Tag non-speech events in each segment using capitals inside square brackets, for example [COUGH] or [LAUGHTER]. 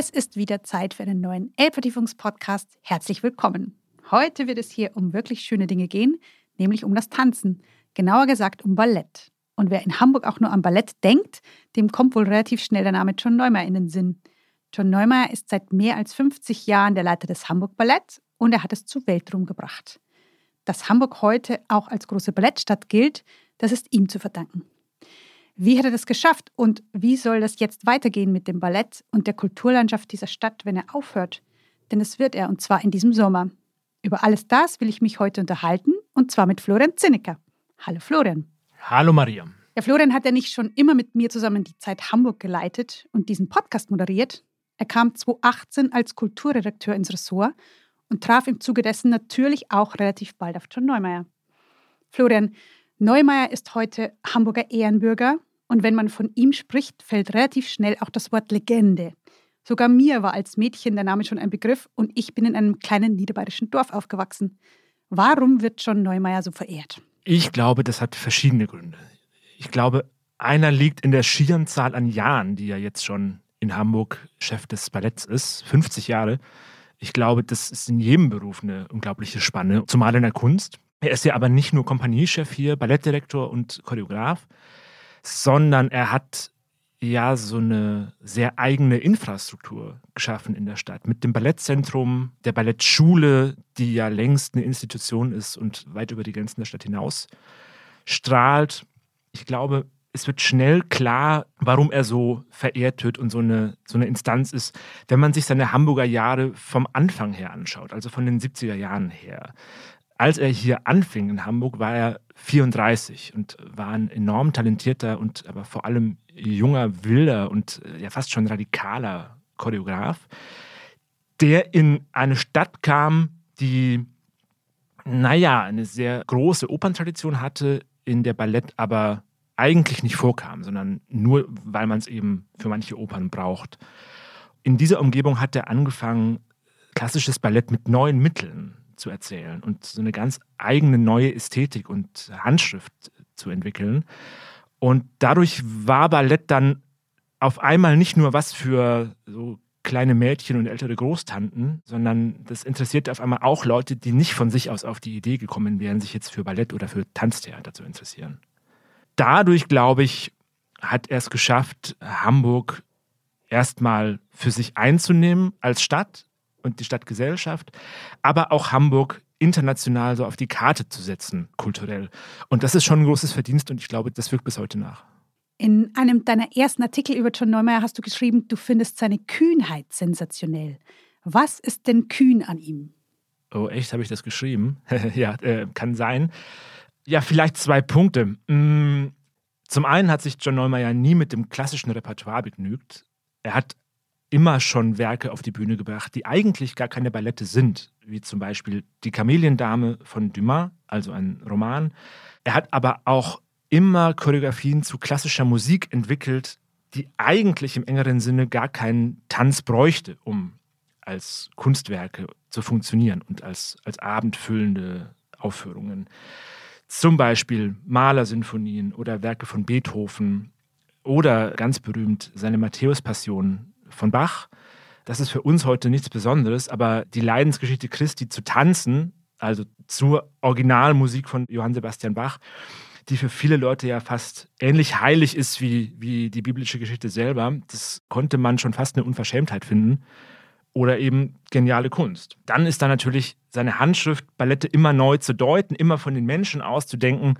Es ist wieder Zeit für einen neuen Elbvertiefungspodcast. Herzlich willkommen. Heute wird es hier um wirklich schöne Dinge gehen, nämlich um das Tanzen. Genauer gesagt um Ballett. Und wer in Hamburg auch nur an Ballett denkt, dem kommt wohl relativ schnell der Name John Neumeier in den Sinn. John Neumeier ist seit mehr als 50 Jahren der Leiter des Hamburg Balletts und er hat es zu Weltruhm gebracht. Dass Hamburg heute auch als große Ballettstadt gilt, das ist ihm zu verdanken. Wie hat er das geschafft und wie soll das jetzt weitergehen mit dem Ballett und der Kulturlandschaft dieser Stadt, wenn er aufhört? Denn es wird er und zwar in diesem Sommer. Über alles das will ich mich heute unterhalten und zwar mit Florian Zinnecker. Hallo Florian. Hallo Maria. Ja, Florian hat ja nicht schon immer mit mir zusammen die Zeit Hamburg geleitet und diesen Podcast moderiert. Er kam 2018 als Kulturredakteur ins Ressort und traf im Zuge dessen natürlich auch relativ bald auf John Neumeier. Florian, Neumeier ist heute Hamburger Ehrenbürger und wenn man von ihm spricht, fällt relativ schnell auch das Wort Legende. Sogar mir war als Mädchen der Name schon ein Begriff und ich bin in einem kleinen niederbayerischen Dorf aufgewachsen. Warum wird John Neumeier so verehrt? Ich glaube, das hat verschiedene Gründe. Ich glaube, einer liegt in der schieren Zahl an Jahren, die er jetzt schon in Hamburg Chef des Balletts ist, 50 Jahre. Ich glaube, das ist in jedem Beruf eine unglaubliche Spanne, zumal in der Kunst. Er ist ja aber nicht nur Kompaniechef hier, Ballettdirektor und Choreograf, sondern er hat ja so eine sehr eigene Infrastruktur geschaffen in der Stadt. Mit dem Ballettzentrum, der Ballettschule, die ja längst eine Institution ist und weit über die Grenzen der Stadt hinaus strahlt. Ich glaube, es wird schnell klar, warum er so verehrt wird und so eine, so eine Instanz ist, wenn man sich seine Hamburger Jahre vom Anfang her anschaut, also von den 70er Jahren her als er hier anfing in Hamburg, war er 34 und war ein enorm talentierter und aber vor allem junger, wilder und äh, ja fast schon radikaler Choreograf, der in eine Stadt kam, die, naja, eine sehr große Operntradition hatte, in der Ballett aber eigentlich nicht vorkam, sondern nur, weil man es eben für manche Opern braucht. In dieser Umgebung hat er angefangen, klassisches Ballett mit neuen Mitteln zu erzählen und so eine ganz eigene neue Ästhetik und Handschrift zu entwickeln. Und dadurch war Ballett dann auf einmal nicht nur was für so kleine Mädchen und ältere Großtanten, sondern das interessierte auf einmal auch Leute, die nicht von sich aus auf die Idee gekommen wären, sich jetzt für Ballett oder für Tanztheater zu interessieren. Dadurch, glaube ich, hat er es geschafft, Hamburg erstmal für sich einzunehmen als Stadt, und die Stadtgesellschaft, aber auch Hamburg international so auf die Karte zu setzen, kulturell. Und das ist schon ein großes Verdienst und ich glaube, das wirkt bis heute nach. In einem deiner ersten Artikel über John Neumeier hast du geschrieben, du findest seine Kühnheit sensationell. Was ist denn kühn an ihm? Oh, echt, habe ich das geschrieben? [LAUGHS] ja, äh, kann sein. Ja, vielleicht zwei Punkte. Mm, zum einen hat sich John Neumeier nie mit dem klassischen Repertoire begnügt. Er hat immer schon Werke auf die Bühne gebracht, die eigentlich gar keine Ballette sind, wie zum Beispiel Die Kameliendame von Dumas, also ein Roman. Er hat aber auch immer Choreografien zu klassischer Musik entwickelt, die eigentlich im engeren Sinne gar keinen Tanz bräuchte, um als Kunstwerke zu funktionieren und als, als abendfüllende Aufführungen. Zum Beispiel Malersinfonien oder Werke von Beethoven oder ganz berühmt seine Matthäus-Passion von Bach. Das ist für uns heute nichts Besonderes, aber die Leidensgeschichte Christi zu tanzen, also zur Originalmusik von Johann Sebastian Bach, die für viele Leute ja fast ähnlich heilig ist wie, wie die biblische Geschichte selber, das konnte man schon fast eine Unverschämtheit finden oder eben geniale Kunst. Dann ist da natürlich seine Handschrift, Ballette immer neu zu deuten, immer von den Menschen auszudenken.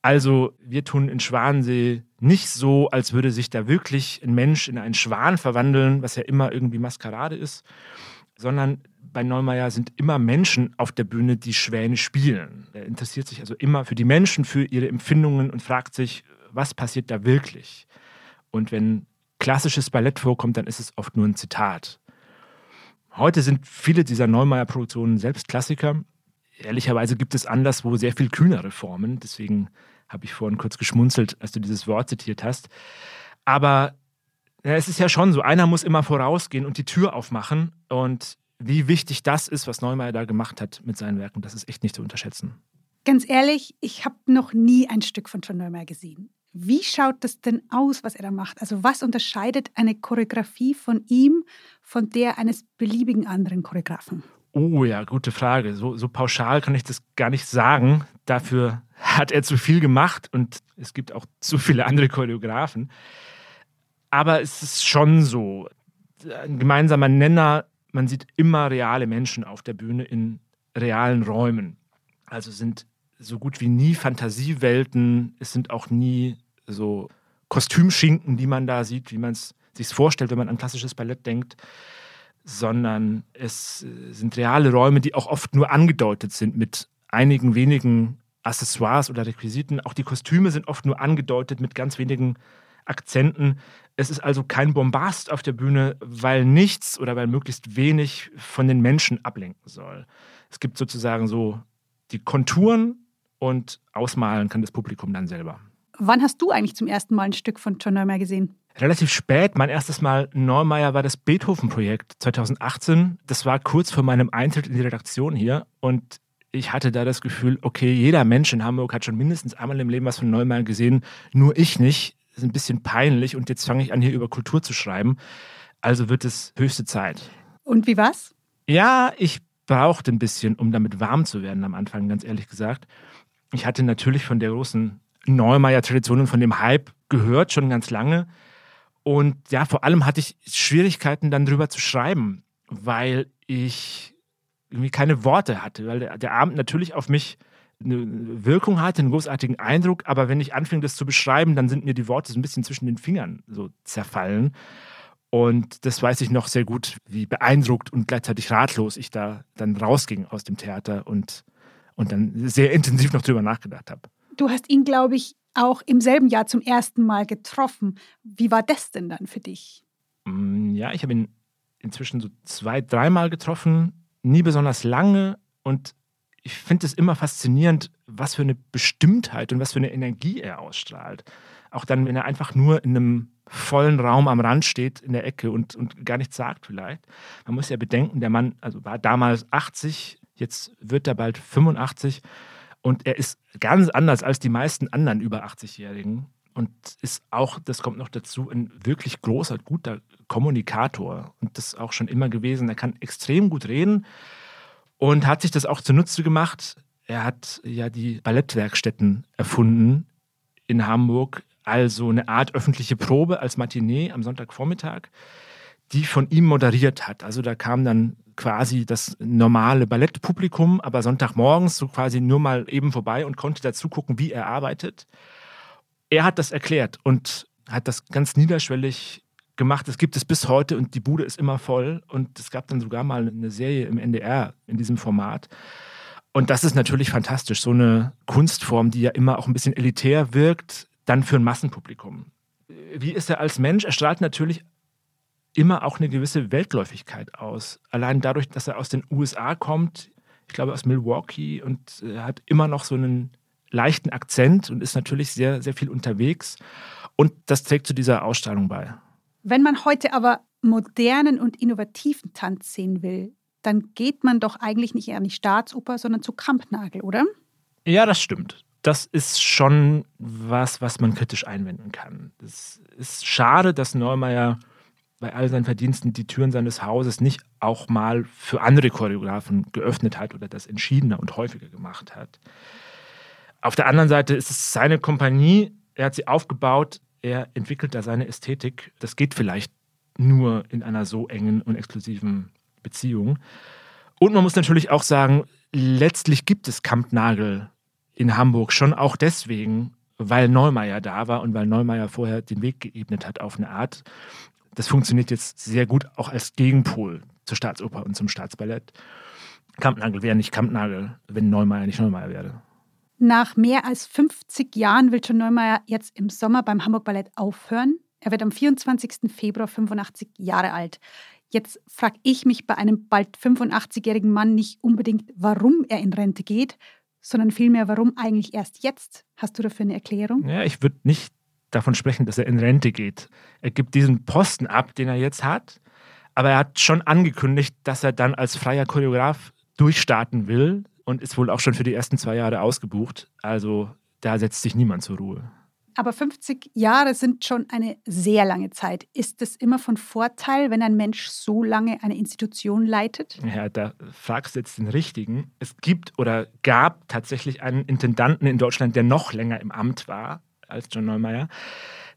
Also wir tun in Schwansee nicht so, als würde sich da wirklich ein Mensch in einen Schwan verwandeln, was ja immer irgendwie Maskerade ist, sondern bei Neumeier sind immer Menschen auf der Bühne, die Schwäne spielen. Er interessiert sich also immer für die Menschen, für ihre Empfindungen und fragt sich, was passiert da wirklich? Und wenn klassisches Ballett vorkommt, dann ist es oft nur ein Zitat. Heute sind viele dieser Neumeier-Produktionen selbst Klassiker. Ehrlicherweise gibt es anderswo sehr viel kühnere Formen. Deswegen habe ich vorhin kurz geschmunzelt, als du dieses Wort zitiert hast. Aber ja, es ist ja schon so, einer muss immer vorausgehen und die Tür aufmachen. Und wie wichtig das ist, was Neumeier da gemacht hat mit seinen Werken, das ist echt nicht zu unterschätzen. Ganz ehrlich, ich habe noch nie ein Stück von John Neumeier gesehen. Wie schaut das denn aus, was er da macht? Also was unterscheidet eine Choreografie von ihm von der eines beliebigen anderen Choreografen? Oh ja, gute Frage. So, so pauschal kann ich das gar nicht sagen. Dafür hat er zu viel gemacht und es gibt auch zu viele andere Choreografen. Aber es ist schon so, ein gemeinsamer Nenner, man sieht immer reale Menschen auf der Bühne in realen Räumen. Also sind so gut wie nie Fantasiewelten, es sind auch nie so Kostümschinken, die man da sieht, wie man es sich vorstellt, wenn man an klassisches Ballett denkt, sondern es sind reale Räume, die auch oft nur angedeutet sind mit einigen wenigen Accessoires oder Requisiten. Auch die Kostüme sind oft nur angedeutet mit ganz wenigen Akzenten. Es ist also kein Bombast auf der Bühne, weil nichts oder weil möglichst wenig von den Menschen ablenken soll. Es gibt sozusagen so die Konturen und ausmalen kann das Publikum dann selber. Wann hast du eigentlich zum ersten Mal ein Stück von John Neumeier gesehen? Relativ spät. Mein erstes Mal Neumeier war das Beethoven-Projekt 2018. Das war kurz vor meinem Eintritt in die Redaktion hier und ich hatte da das Gefühl, okay, jeder Mensch in Hamburg hat schon mindestens einmal im Leben was von Neumeier gesehen, nur ich nicht. Das ist ein bisschen peinlich und jetzt fange ich an, hier über Kultur zu schreiben. Also wird es höchste Zeit. Und wie war's? Ja, ich brauchte ein bisschen, um damit warm zu werden am Anfang, ganz ehrlich gesagt. Ich hatte natürlich von der großen Neumeier-Tradition und von dem Hype gehört, schon ganz lange. Und ja, vor allem hatte ich Schwierigkeiten, dann drüber zu schreiben, weil ich irgendwie keine Worte hatte, weil der, Abend natürlich auf mich eine Wirkung hatte, einen großartigen Eindruck, aber wenn ich anfing, das zu beschreiben, dann sind mir die Worte so ein bisschen zwischen den Fingern so zerfallen. Und das weiß ich noch sehr gut, wie beeindruckt und gleichzeitig ratlos ich da dann rausging aus dem Theater und, und dann sehr intensiv noch drüber nachgedacht habe. Du hast ihn, glaube ich, auch im selben Jahr zum ersten Mal getroffen. Wie war das denn dann für dich? Mm, ja, ich habe ihn inzwischen so zwei, dreimal getroffen, nie besonders lange und ich finde es immer faszinierend, was für eine Bestimmtheit und was für eine Energie er ausstrahlt. Auch dann, wenn er einfach nur in einem vollen Raum am Rand steht, in der Ecke und, und gar nichts sagt vielleicht. Man muss ja bedenken, der Mann also war damals 80, jetzt wird er bald 85 und er ist ganz anders als die meisten anderen über 80-Jährigen und ist auch, das kommt noch dazu, ein wirklich großer, guter Kommunikator und das auch schon immer gewesen. Er kann extrem gut reden und hat sich das auch zunutze gemacht. Er hat ja die Ballettwerkstätten erfunden in Hamburg, also eine Art öffentliche Probe als Matinee am Sonntagvormittag, die von ihm moderiert hat. Also da kam dann quasi das normale Ballettpublikum, aber Sonntagmorgens so quasi nur mal eben vorbei und konnte dazu gucken, wie er arbeitet. Er hat das erklärt und hat das ganz niederschwellig gemacht. Es gibt es bis heute und die Bude ist immer voll. Und es gab dann sogar mal eine Serie im NDR in diesem Format. Und das ist natürlich fantastisch. So eine Kunstform, die ja immer auch ein bisschen elitär wirkt, dann für ein Massenpublikum. Wie ist er als Mensch? Er strahlt natürlich immer auch eine gewisse Weltläufigkeit aus. Allein dadurch, dass er aus den USA kommt, ich glaube aus Milwaukee und er hat immer noch so einen leichten Akzent und ist natürlich sehr, sehr viel unterwegs. Und das trägt zu dieser Ausstrahlung bei. Wenn man heute aber modernen und innovativen Tanz sehen will, dann geht man doch eigentlich nicht eher an die Staatsoper, sondern zu Kampnagel, oder? Ja, das stimmt. Das ist schon was, was man kritisch einwenden kann. Es ist schade, dass Neumeier bei all seinen Verdiensten die Türen seines Hauses nicht auch mal für andere Choreografen geöffnet hat oder das entschiedener und häufiger gemacht hat. Auf der anderen Seite ist es seine Kompanie, er hat sie aufgebaut, er entwickelt da seine Ästhetik. Das geht vielleicht nur in einer so engen und exklusiven Beziehung. Und man muss natürlich auch sagen, letztlich gibt es Kampnagel in Hamburg schon auch deswegen, weil Neumeier da war und weil Neumeier vorher den Weg geebnet hat auf eine Art. Das funktioniert jetzt sehr gut auch als Gegenpol zur Staatsoper und zum Staatsballett. Kampnagel wäre nicht Kampnagel, wenn Neumeier nicht Neumeier wäre. Nach mehr als 50 Jahren will John Neumeier jetzt im Sommer beim Hamburg Ballett aufhören. Er wird am 24. Februar 85 Jahre alt. Jetzt frage ich mich bei einem bald 85-jährigen Mann nicht unbedingt, warum er in Rente geht, sondern vielmehr, warum eigentlich erst jetzt? Hast du dafür eine Erklärung? Ja, ich würde nicht davon sprechen, dass er in Rente geht. Er gibt diesen Posten ab, den er jetzt hat, aber er hat schon angekündigt, dass er dann als freier Choreograf durchstarten will und ist wohl auch schon für die ersten zwei Jahre ausgebucht. Also da setzt sich niemand zur Ruhe. Aber 50 Jahre sind schon eine sehr lange Zeit. Ist es immer von Vorteil, wenn ein Mensch so lange eine Institution leitet? Ja, da fragst du jetzt den Richtigen. Es gibt oder gab tatsächlich einen Intendanten in Deutschland, der noch länger im Amt war als John Neumeier.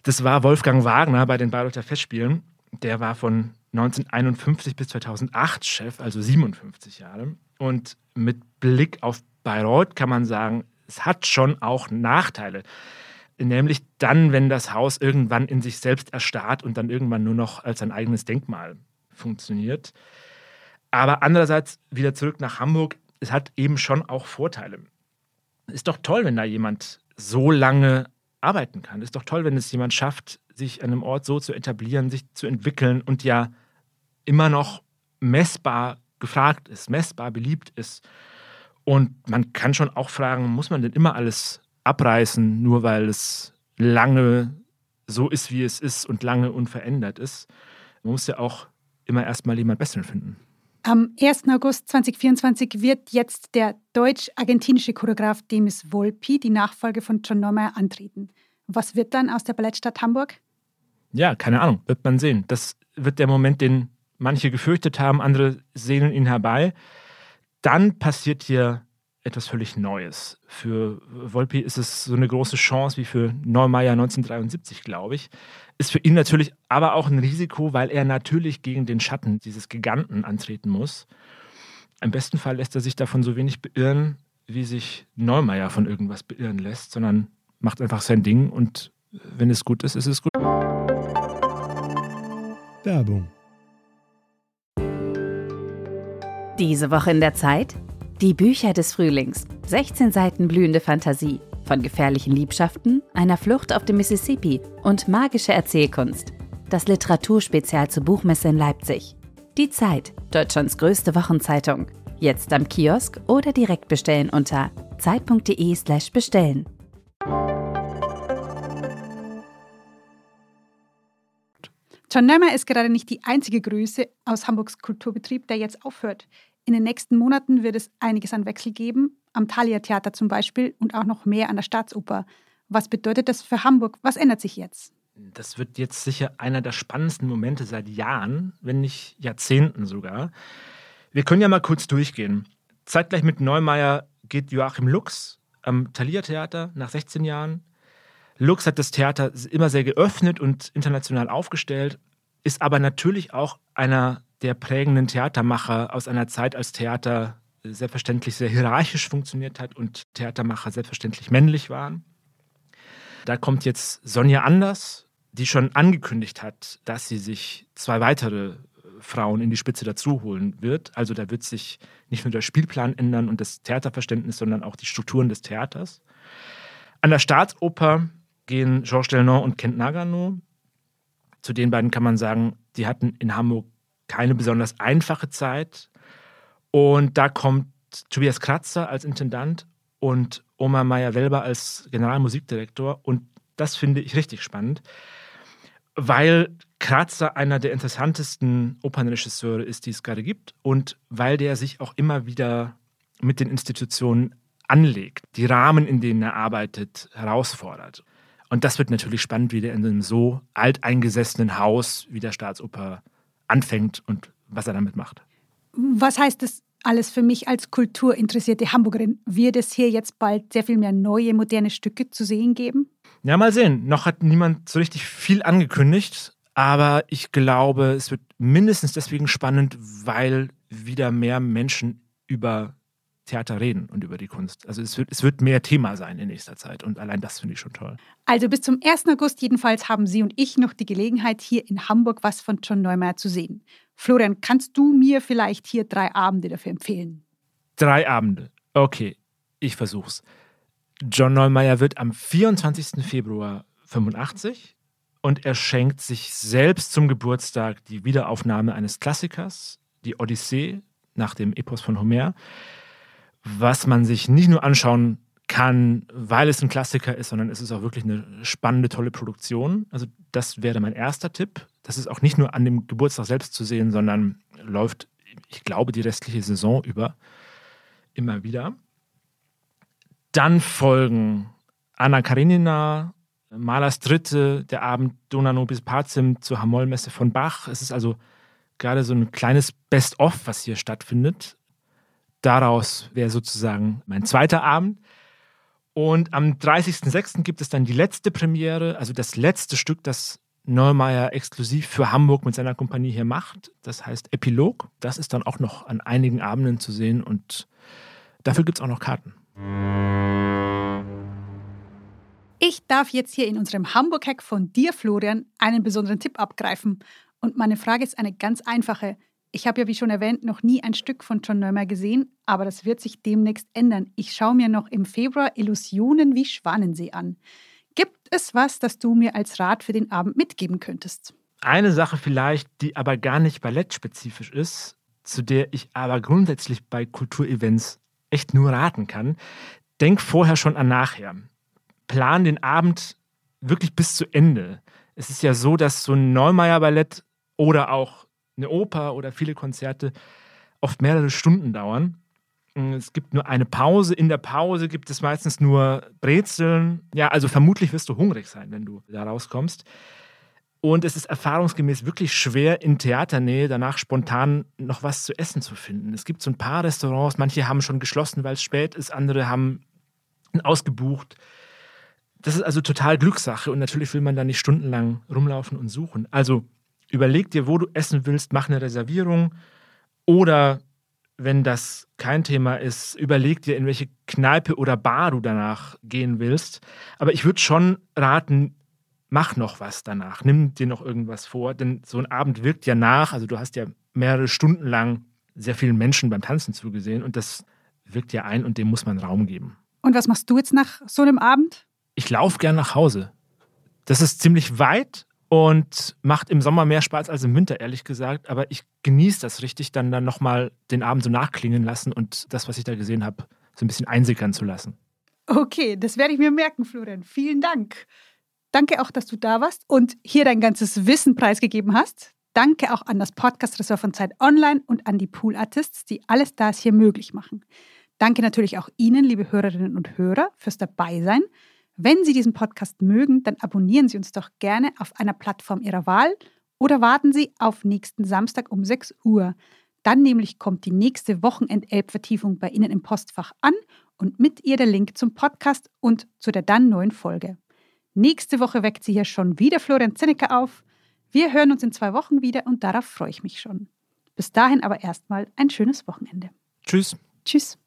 Das war Wolfgang Wagner bei den Bayreuther Festspielen. Der war von 1951 bis 2008 Chef, also 57 Jahre. Und mit Blick auf Bayreuth kann man sagen, es hat schon auch Nachteile. Nämlich dann, wenn das Haus irgendwann in sich selbst erstarrt und dann irgendwann nur noch als ein eigenes Denkmal funktioniert. Aber andererseits wieder zurück nach Hamburg, es hat eben schon auch Vorteile. Ist doch toll, wenn da jemand so lange arbeiten kann. Ist doch toll, wenn es jemand schafft, sich an einem Ort so zu etablieren, sich zu entwickeln und ja immer noch messbar gefragt ist, messbar beliebt ist. Und man kann schon auch fragen, muss man denn immer alles abreißen, nur weil es lange so ist, wie es ist und lange unverändert ist? Man muss ja auch immer erstmal jemand Besseren finden. Am 1. August 2024 wird jetzt der deutsch-argentinische Choreograf Demis Volpi die Nachfolge von John Neumeyer antreten. Was wird dann aus der Ballettstadt Hamburg? Ja, keine Ahnung, wird man sehen. Das wird der Moment, den manche gefürchtet haben, andere sehnen ihn herbei. Dann passiert hier etwas völlig Neues. Für Volpi ist es so eine große Chance wie für Neumeier 1973, glaube ich. Ist für ihn natürlich aber auch ein Risiko, weil er natürlich gegen den Schatten dieses Giganten antreten muss. Im besten Fall lässt er sich davon so wenig beirren, wie sich Neumeier von irgendwas beirren lässt, sondern macht einfach sein Ding und wenn es gut ist, ist es gut. Werbung. Diese Woche in der Zeit? Die Bücher des Frühlings. 16 Seiten blühende Fantasie. Von gefährlichen Liebschaften, einer Flucht auf dem Mississippi und magische Erzählkunst. Das Literaturspezial zur Buchmesse in Leipzig. Die Zeit, Deutschlands größte Wochenzeitung. Jetzt am Kiosk oder direkt bestellen unter zeit.de/slash bestellen. John Neumer ist gerade nicht die einzige Größe aus Hamburgs Kulturbetrieb, der jetzt aufhört. In den nächsten Monaten wird es einiges an Wechsel geben, am Thalia Theater zum Beispiel und auch noch mehr an der Staatsoper. Was bedeutet das für Hamburg? Was ändert sich jetzt? Das wird jetzt sicher einer der spannendsten Momente seit Jahren, wenn nicht Jahrzehnten sogar. Wir können ja mal kurz durchgehen. Zeitgleich mit Neumeier geht Joachim Lux am Thalia Theater nach 16 Jahren. Lux hat das Theater immer sehr geöffnet und international aufgestellt, ist aber natürlich auch einer der prägenden Theatermacher aus einer Zeit, als Theater selbstverständlich sehr hierarchisch funktioniert hat und Theatermacher selbstverständlich männlich waren. Da kommt jetzt Sonja Anders, die schon angekündigt hat, dass sie sich zwei weitere Frauen in die Spitze dazu holen wird. Also da wird sich nicht nur der Spielplan ändern und das Theaterverständnis, sondern auch die Strukturen des Theaters. An der Staatsoper gehen Georges Delnon und Kent Nagano. Zu den beiden kann man sagen, die hatten in Hamburg keine besonders einfache Zeit. Und da kommt Tobias Kratzer als Intendant und Oma Meyer-Welber als Generalmusikdirektor. Und das finde ich richtig spannend, weil Kratzer einer der interessantesten Opernregisseure ist, die es gerade gibt. Und weil der sich auch immer wieder mit den Institutionen anlegt, die Rahmen, in denen er arbeitet, herausfordert. Und das wird natürlich spannend, wie der in einem so alteingesessenen Haus wie der Staatsoper anfängt und was er damit macht. Was heißt das alles für mich als kulturinteressierte Hamburgerin? Wird es hier jetzt bald sehr viel mehr neue, moderne Stücke zu sehen geben? Ja, mal sehen. Noch hat niemand so richtig viel angekündigt, aber ich glaube, es wird mindestens deswegen spannend, weil wieder mehr Menschen über Theater reden und über die Kunst. Also es wird, es wird mehr Thema sein in nächster Zeit und allein das finde ich schon toll. Also bis zum 1. August jedenfalls haben Sie und ich noch die Gelegenheit, hier in Hamburg was von John Neumeier zu sehen. Florian, kannst du mir vielleicht hier drei Abende dafür empfehlen? Drei Abende. Okay, ich versuch's. John Neumeier wird am 24. Februar 85 und er schenkt sich selbst zum Geburtstag die Wiederaufnahme eines Klassikers, die Odyssee nach dem Epos von Homer was man sich nicht nur anschauen kann, weil es ein Klassiker ist, sondern es ist auch wirklich eine spannende, tolle Produktion. Also das wäre mein erster Tipp. Das ist auch nicht nur an dem Geburtstag selbst zu sehen, sondern läuft, ich glaube, die restliche Saison über immer wieder. Dann folgen Anna Karenina, Malers Dritte, der Abend Dona Nobis Pazim zur Hamollmesse von Bach. Es ist also gerade so ein kleines Best-of, was hier stattfindet. Daraus wäre sozusagen mein zweiter Abend. Und am 30.06. gibt es dann die letzte Premiere, also das letzte Stück, das Neumeier exklusiv für Hamburg mit seiner Kompanie hier macht. Das heißt Epilog. Das ist dann auch noch an einigen Abenden zu sehen und dafür gibt es auch noch Karten. Ich darf jetzt hier in unserem Hamburg-Hack von dir, Florian, einen besonderen Tipp abgreifen. Und meine Frage ist eine ganz einfache. Ich habe ja, wie schon erwähnt, noch nie ein Stück von John Neumer gesehen, aber das wird sich demnächst ändern. Ich schaue mir noch im Februar Illusionen wie Schwanensee an. Gibt es was, das du mir als Rat für den Abend mitgeben könntest? Eine Sache vielleicht, die aber gar nicht ballettspezifisch ist, zu der ich aber grundsätzlich bei Kulturevents echt nur raten kann. Denk vorher schon an nachher. Plan den Abend wirklich bis zu Ende. Es ist ja so, dass so ein Neumeier-Ballett oder auch eine Oper oder viele Konzerte oft mehrere Stunden dauern. Es gibt nur eine Pause. In der Pause gibt es meistens nur Brezeln. Ja, also vermutlich wirst du hungrig sein, wenn du da rauskommst. Und es ist erfahrungsgemäß wirklich schwer, in Theaternähe danach spontan noch was zu essen zu finden. Es gibt so ein paar Restaurants, manche haben schon geschlossen, weil es spät ist, andere haben ausgebucht. Das ist also total Glückssache und natürlich will man da nicht stundenlang rumlaufen und suchen. Also überleg dir, wo du essen willst, mach eine Reservierung oder wenn das kein Thema ist, überleg dir, in welche Kneipe oder Bar du danach gehen willst. Aber ich würde schon raten, mach noch was danach. Nimm dir noch irgendwas vor, denn so ein Abend wirkt ja nach. Also du hast ja mehrere Stunden lang sehr vielen Menschen beim Tanzen zugesehen und das wirkt ja ein und dem muss man Raum geben. Und was machst du jetzt nach so einem Abend? Ich laufe gern nach Hause. Das ist ziemlich weit und macht im Sommer mehr Spaß als im Winter, ehrlich gesagt. Aber ich genieße das richtig, dann, dann nochmal den Abend so nachklingen lassen und das, was ich da gesehen habe, so ein bisschen einsickern zu lassen. Okay, das werde ich mir merken, Florian. Vielen Dank. Danke auch, dass du da warst und hier dein ganzes Wissen preisgegeben hast. Danke auch an das Podcast-Ressort von Zeit Online und an die Pool Artists, die alles das hier möglich machen. Danke natürlich auch Ihnen, liebe Hörerinnen und Hörer, fürs Dabeisein. Wenn Sie diesen Podcast mögen, dann abonnieren Sie uns doch gerne auf einer Plattform Ihrer Wahl oder warten Sie auf nächsten Samstag um 6 Uhr. Dann nämlich kommt die nächste Wochenendelbvertiefung bei Ihnen im Postfach an und mit ihr der Link zum Podcast und zu der dann neuen Folge. Nächste Woche weckt sie hier schon wieder Florian Zinnecker auf. Wir hören uns in zwei Wochen wieder und darauf freue ich mich schon. Bis dahin aber erstmal ein schönes Wochenende. Tschüss. Tschüss.